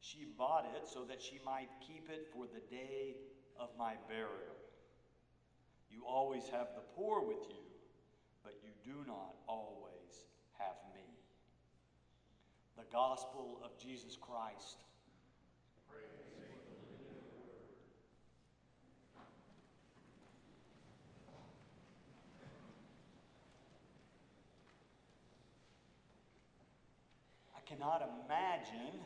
She bought it so that she might keep it for the day of my burial. You always have the poor with you, but you do not always have me. The gospel of Jesus Christ. I cannot imagine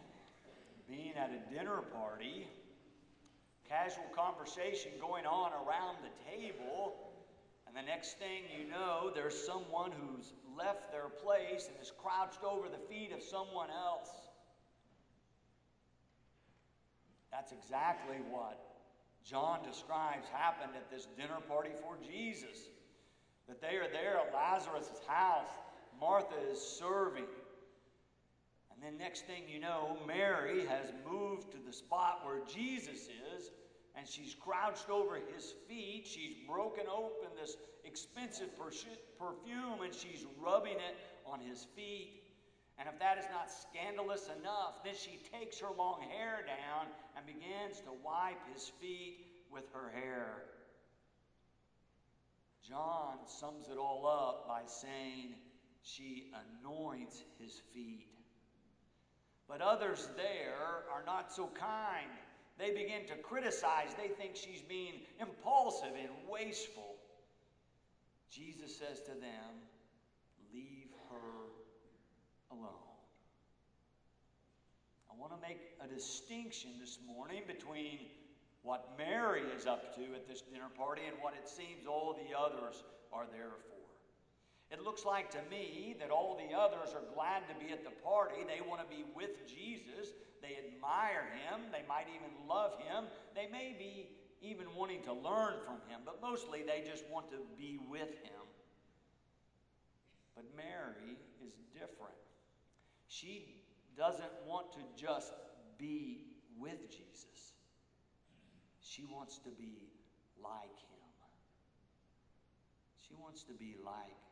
being at a dinner party, casual conversation going on around the table, and the next thing you know, there's someone who's left their place and is crouched over the feet of someone else. That's exactly what John describes happened at this dinner party for Jesus. That they are there at Lazarus' house. Martha is serving. And then, next thing you know, Mary has moved to the spot where Jesus is, and she's crouched over his feet. She's broken open this expensive perfume, and she's rubbing it on his feet. And if that is not scandalous enough, then she takes her long hair down and begins to wipe his feet with her hair. John sums it all up by saying, She anoints his feet. But others there are not so kind. They begin to criticize. They think she's being impulsive and wasteful. Jesus says to them, Leave her alone. I want to make a distinction this morning between what Mary is up to at this dinner party and what it seems all the others are there for. It looks like to me that all the others are glad to be at the party. They want to be with Jesus. They admire him. They might even love him. They may be even wanting to learn from him, but mostly they just want to be with him. But Mary is different. She doesn't want to just be with Jesus, she wants to be like him. She wants to be like.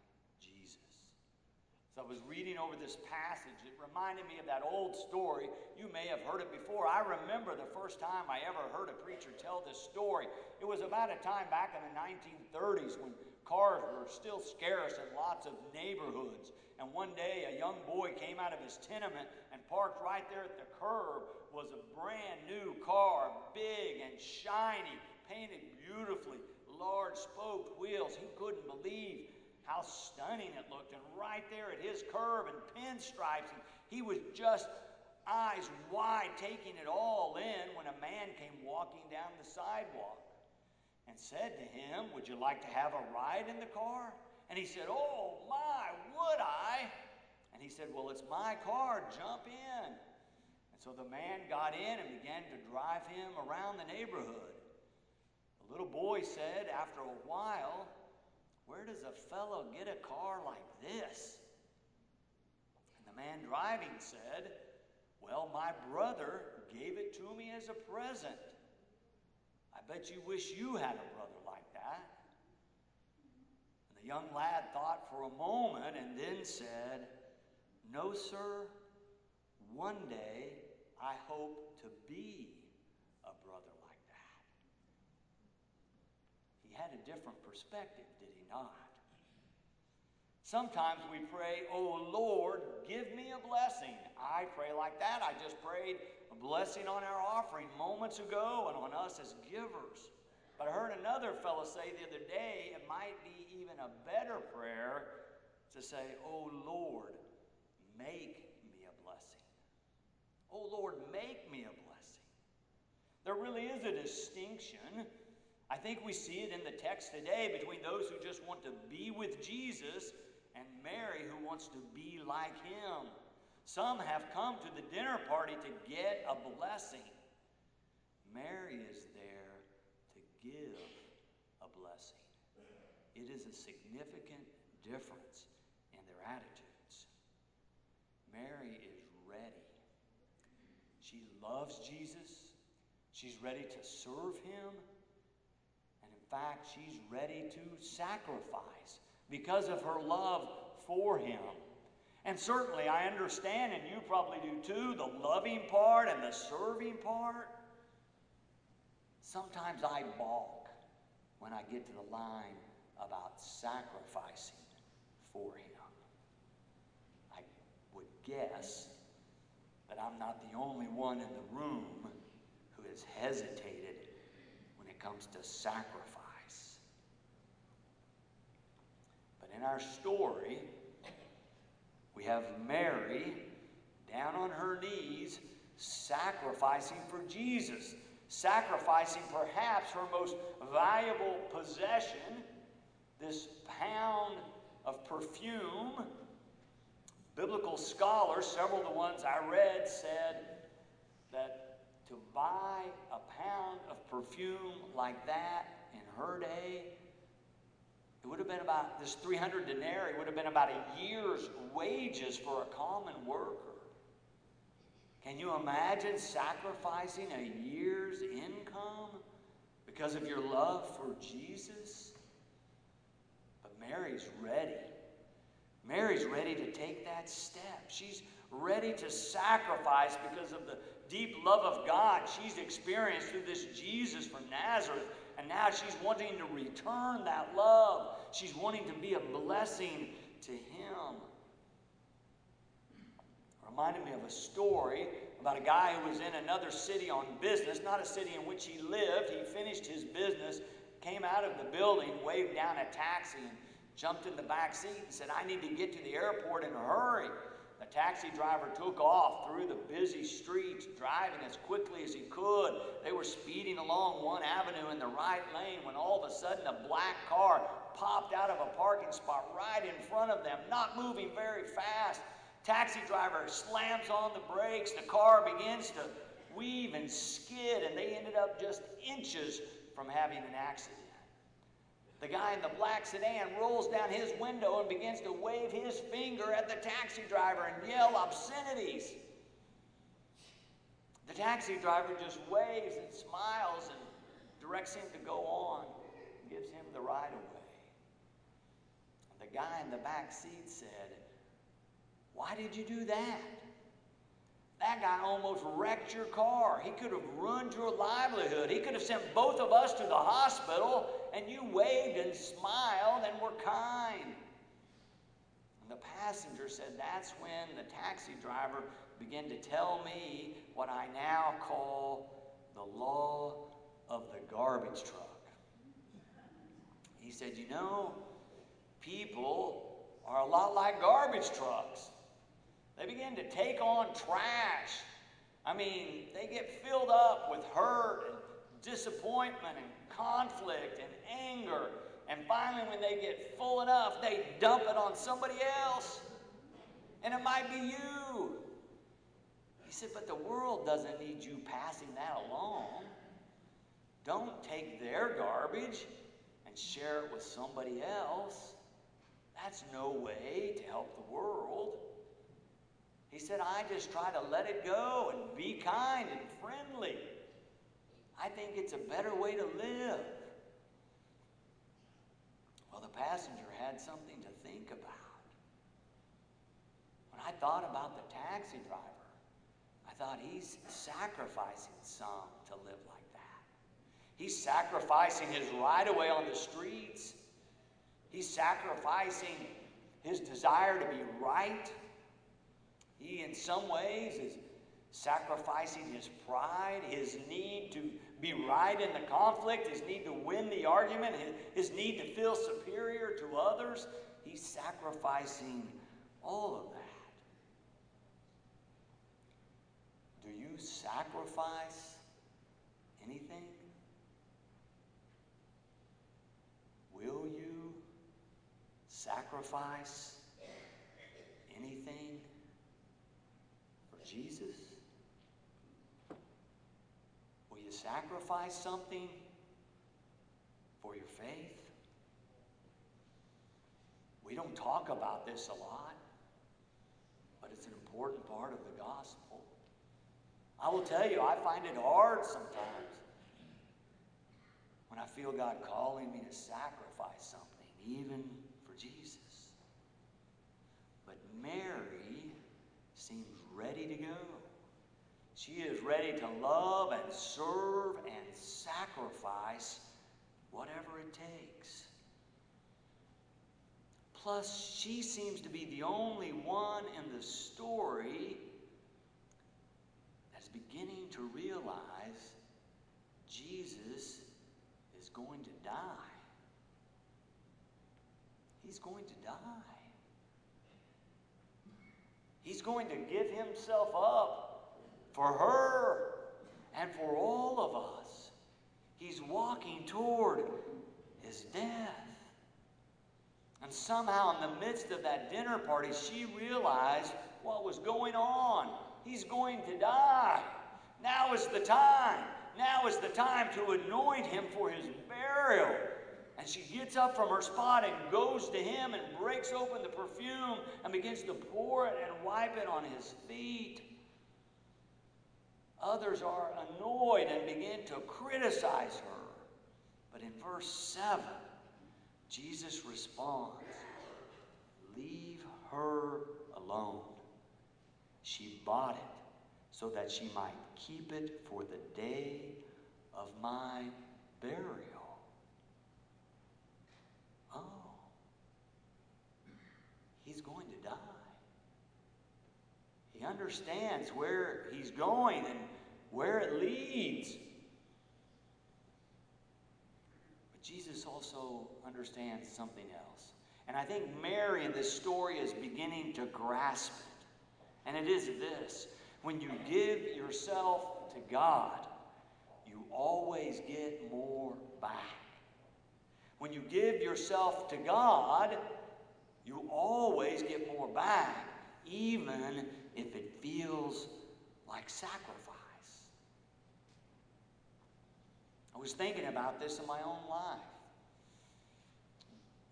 As I was reading over this passage, it reminded me of that old story. You may have heard it before. I remember the first time I ever heard a preacher tell this story. It was about a time back in the 1930s when cars were still scarce in lots of neighborhoods. And one day, a young boy came out of his tenement and parked right there at the curb was a brand new car, big and shiny, painted beautifully, large spoked wheels. He couldn't believe how stunning it looked. And right there at his curb and pinstripes, and he was just eyes wide taking it all in when a man came walking down the sidewalk and said to him, Would you like to have a ride in the car? And he said, Oh my, would I? And he said, Well, it's my car, jump in. And so the man got in and began to drive him around the neighborhood. The little boy said, after a while, where does a fellow get a car like this? And the man driving said, Well, my brother gave it to me as a present. I bet you wish you had a brother like that. And the young lad thought for a moment and then said, No, sir, one day I hope to be a brother like that. he had a different perspective, not? Sometimes we pray, Oh Lord, give me a blessing. I pray like that. I just prayed a blessing on our offering moments ago and on us as givers. But I heard another fellow say the other day it might be even a better prayer to say, Oh Lord, make me a blessing. Oh Lord, make me a blessing. There really is a distinction. I think we see it in the text today between those who just want to be with Jesus and Mary who wants to be like him. Some have come to the dinner party to get a blessing. Mary is there to give a blessing. It is a significant difference in their attitudes. Mary is ready. She loves Jesus. She's ready to serve him. Fact, she's ready to sacrifice because of her love for him. And certainly, I understand, and you probably do too, the loving part and the serving part. Sometimes I balk when I get to the line about sacrificing for him. I would guess that I'm not the only one in the room who has hesitated when it comes to sacrifice. in our story, we have Mary down on her knees sacrificing for Jesus, sacrificing perhaps her most valuable possession, this pound of perfume. Biblical scholars, several of the ones I read, said that to buy a pound of perfume like that in her day it would have been about, this 300 denarii would have been about a year's wages for a common worker. Can you imagine sacrificing a year's income because of your love for Jesus? But Mary's ready. Mary's ready to take that step. She's ready to sacrifice because of the deep love of God she's experienced through this Jesus from Nazareth. And now she's wanting to return that love. She's wanting to be a blessing to him. Reminded me of a story about a guy who was in another city on business, not a city in which he lived. He finished his business, came out of the building, waved down a taxi, and jumped in the back seat and said, I need to get to the airport in a hurry. Taxi driver took off through the busy streets, driving as quickly as he could. They were speeding along one avenue in the right lane when all of a sudden a black car popped out of a parking spot right in front of them, not moving very fast. Taxi driver slams on the brakes. The car begins to weave and skid, and they ended up just inches from having an accident. The guy in the black sedan rolls down his window and begins to wave his finger at the taxi driver and yell obscenities. The taxi driver just waves and smiles and directs him to go on, and gives him the right of way. The guy in the back seat said, Why did you do that? That guy almost wrecked your car. He could have ruined your livelihood. He could have sent both of us to the hospital, and you waved and smiled and were kind. And the passenger said, That's when the taxi driver began to tell me what I now call the law of the garbage truck. He said, You know, people are a lot like garbage trucks. They begin to take on trash. I mean, they get filled up with hurt and disappointment and conflict and anger. And finally, when they get full enough, they dump it on somebody else. And it might be you. He said, but the world doesn't need you passing that along. Don't take their garbage and share it with somebody else. That's no way to help the world. He said, I just try to let it go and be kind and friendly. I think it's a better way to live. Well, the passenger had something to think about. When I thought about the taxi driver, I thought he's sacrificing some to live like that. He's sacrificing his right away on the streets. He's sacrificing his desire to be right. He, in some ways, is sacrificing his pride, his need to be right in the conflict, his need to win the argument, his, need to feel superior to others. He's sacrificing all of that. Do you sacrifice anything? Will you sacrifice anything Jesus? Will you sacrifice something for your faith? We don't talk about this a lot, but it's an important part of the gospel. I will tell you, I find it hard sometimes when I feel God calling me to sacrifice something, even for Jesus. But Mary ready to go. She is ready to love and serve and sacrifice whatever it takes. Plus, she seems to be the only one in the story that's beginning to realize Jesus is going to die. He's going to die. He's going to give himself up for her and for all of us. He's walking toward his death. And somehow, in the midst of that dinner party, she realized what was going on. He's going to die. Now is the time. Now is the time to anoint him for his burial. And she gets up from her spot and goes to him and breaks open the perfume and begins to pour it and wipe it on his feet. Others are annoyed and begin to criticize her. But in verse 7, Jesus responds Leave her alone. She bought it so that she might keep it for the day of my burial. Oh, he's going to die. He understands where he's going and where it leads. But Jesus also understands something else. And I think Mary in this story is beginning to grasp it. And it is this when you give yourself to God, you always get more back. When you give yourself to God, you always get more back, even if it feels like sacrifice. I was thinking about this in my own life.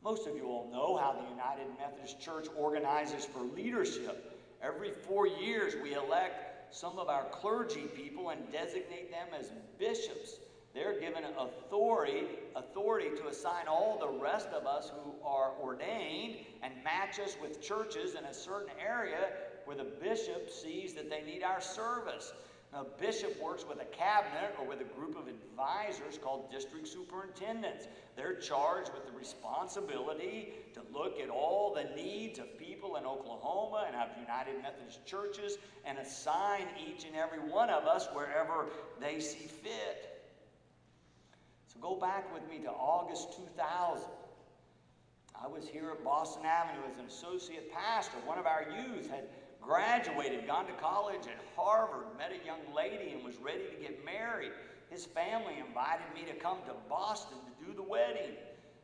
Most of you all know how the United Methodist Church organizes for leadership. Every four years, we elect some of our clergy people and designate them as bishops. They're given authority, authority to assign all the rest of us who are ordained and match us with churches in a certain area where the bishop sees that they need our service. Now, a bishop works with a cabinet or with a group of advisors called district superintendents. They're charged with the responsibility to look at all the needs of people in Oklahoma and of United Methodist churches and assign each and every one of us wherever they see fit. Go back with me to August 2000. I was here at Boston Avenue as an associate pastor. One of our youth had graduated, gone to college at Harvard, met a young lady, and was ready to get married. His family invited me to come to Boston to do the wedding.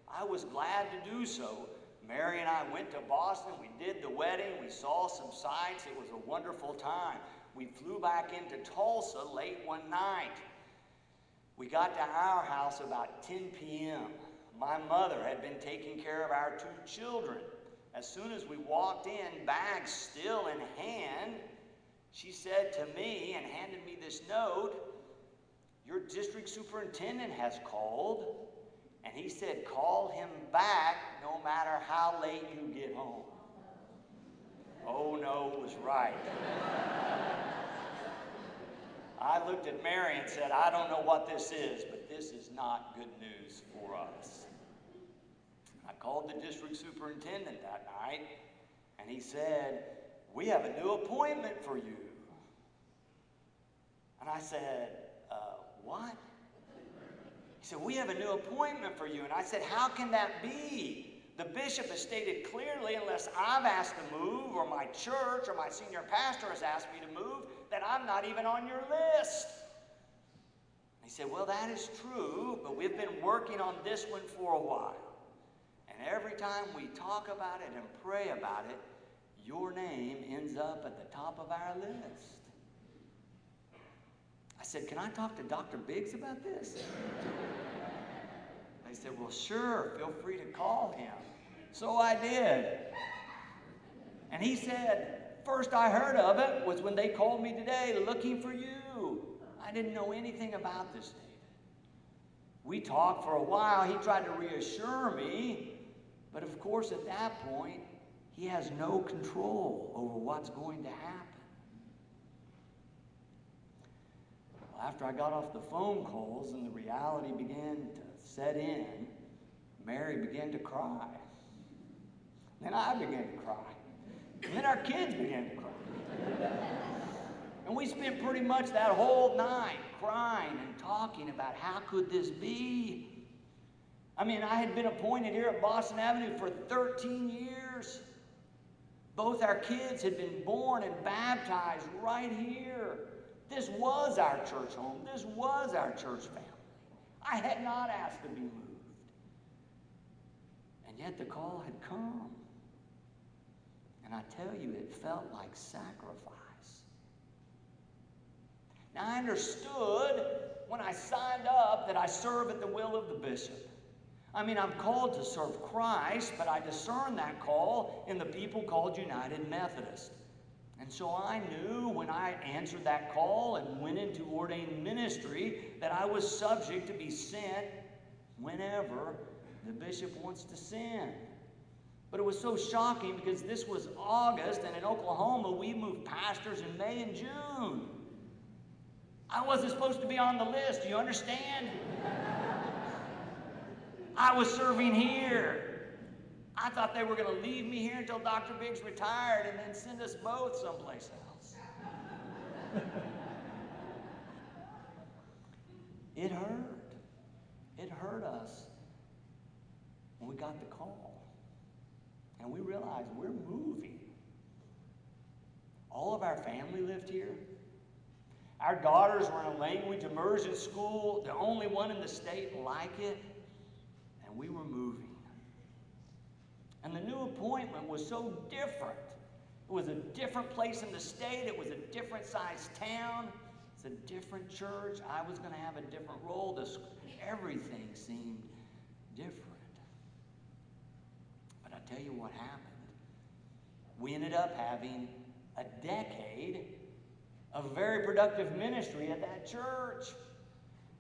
I was glad to do so. Mary and I went to Boston. We did the wedding. We saw some sights. It was a wonderful time. We flew back into Tulsa late one night. We got to our house about 10 p.m. My mother had been taking care of our two children. As soon as we walked in, bags still in hand, she said to me and handed me this note Your district superintendent has called, and he said, Call him back no matter how late you get home. Oh no, it was right. I looked at Mary and said, I don't know what this is, but this is not good news for us. I called the district superintendent that night, and he said, We have a new appointment for you. And I said, uh, What? He said, We have a new appointment for you. And I said, How can that be? The bishop has stated clearly, unless I've asked to move, or my church, or my senior pastor has asked me to move, that I'm not even on your list. He said, Well, that is true, but we've been working on this one for a while. And every time we talk about it and pray about it, your name ends up at the top of our list. I said, Can I talk to Dr. Biggs about this? They said, Well, sure, feel free to call him. So I did. And he said, First I heard of it was when they called me today looking for you. I didn't know anything about this, David. We talked for a while. He tried to reassure me. But of course, at that point, he has no control over what's going to happen. Well, after I got off the phone calls and the reality began to set in, Mary began to cry. Then I began to cry. And then our kids began to cry. and we spent pretty much that whole night crying and talking about how could this be? I mean, I had been appointed here at Boston Avenue for 13 years. Both our kids had been born and baptized right here. This was our church home. This was our church family. I had not asked to be moved. And yet the call had come. And I tell you, it felt like sacrifice. Now, I understood when I signed up that I serve at the will of the bishop. I mean, I'm called to serve Christ, but I discern that call in the people called United Methodist. And so I knew when I answered that call and went into ordained ministry that I was subject to be sent whenever the bishop wants to send. But it was so shocking because this was August, and in Oklahoma, we moved pastors in May and June. I wasn't supposed to be on the list. Do you understand? I was serving here. I thought they were going to leave me here until Dr. Biggs retired and then send us both someplace else. it hurt. It hurt us when we got the call. And we realized we're moving. All of our family lived here. Our daughters were in a language immersion school, the only one in the state like it, and we were moving. And the new appointment was so different. It was a different place in the state, it was a different sized town, it's a different church. I was going to have a different role. This, everything seemed different. I tell you what happened. We ended up having a decade of very productive ministry at that church.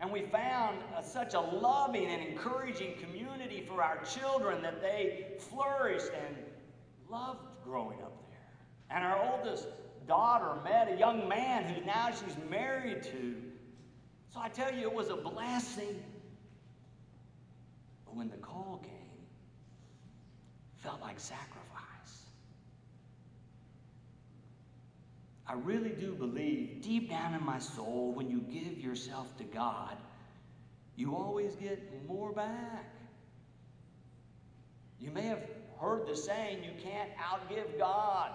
And we found a, such a loving and encouraging community for our children that they flourished and loved growing up there. And our oldest daughter met a young man who now she's married to. So I tell you, it was a blessing. But when the call came, felt like sacrifice. I really do believe deep down in my soul, when you give yourself to God, you always get more back. You may have heard the saying, you can't outgive God.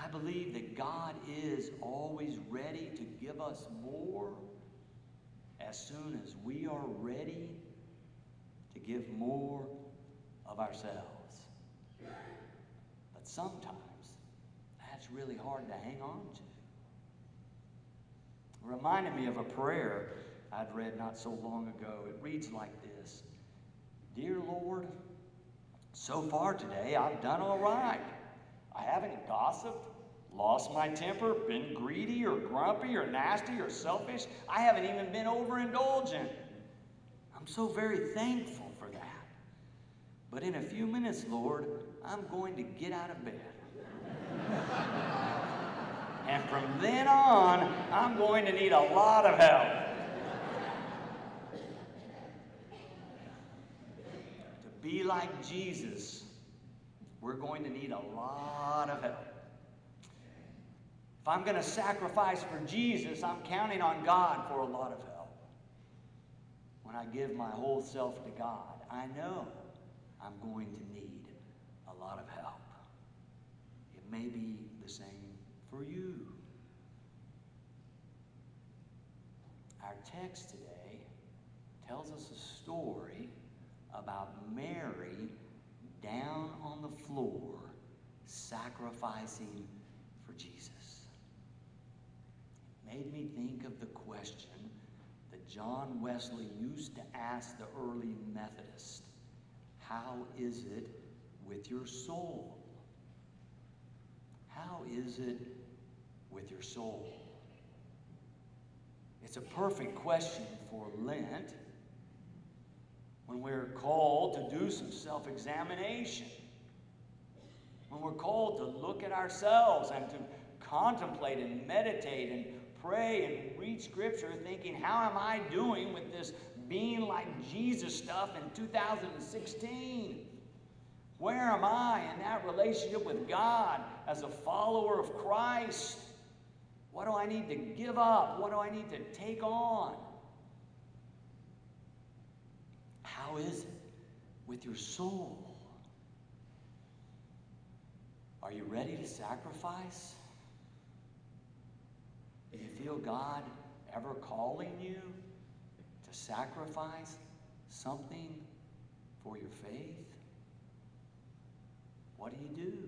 I believe that God is always ready to give us more as soon as we are ready give more of ourselves. But sometimes, that's really hard to hang on to. It reminded me of a prayer I'd read not so long ago. It reads like this Dear Lord, so far today I've done all right. I haven't gossiped, lost my temper, been greedy or grumpy or nasty or selfish. I haven't even been overindulgent. I'm so very thankful. But in a few minutes, Lord, I'm going to get out of bed. And from then on, I'm going to need a lot of help. To be like Jesus, we're going to need a lot of help. If I'm going to sacrifice for Jesus, I'm counting on God for a lot of help. When I give my whole self to God, I know I'm going to need a lot of help. It may be the same for you. Our text today tells us a story about Mary down on the floor sacrificing for Jesus. It made me think of the question that John Wesley used to ask the early Methodists How is it with your soul? How is it with your soul? It's a perfect question for Lent when we're called to do some self examination, when we're called to look at ourselves and to contemplate and meditate and pray and read Scripture, thinking, how am I doing with this being like Jesus stuff in 2016? Where am I in that relationship with God as a follower of Christ? What do I need to give up? What do I need to take on? How is it with your soul? Are you ready to sacrifice? Do you feel God ever calling you sacrifice something for your faith? What do you do?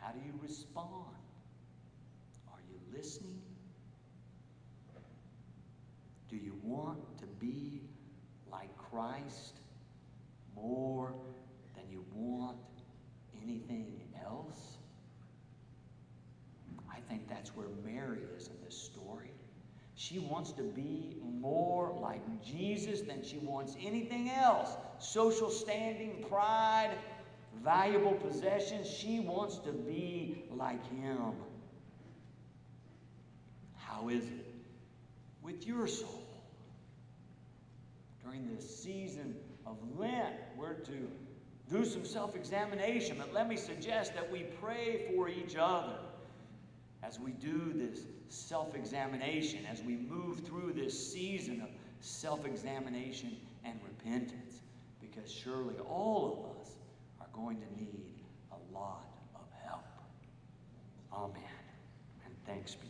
How do you respond? Are you listening? Do you want to be like Christ more than you want anything else? I think that's where Mary is in this story. She wants to be more like Jesus than she wants anything else. Social standing, pride, valuable possessions. She wants to be like Him. How is it with your soul? During this season of Lent, we're to do some self examination, but let me suggest that we pray for each other as we do this self examination, as we move through this season of self examination and repentance, because surely all of us are going to need a lot of help. Amen. And thanks be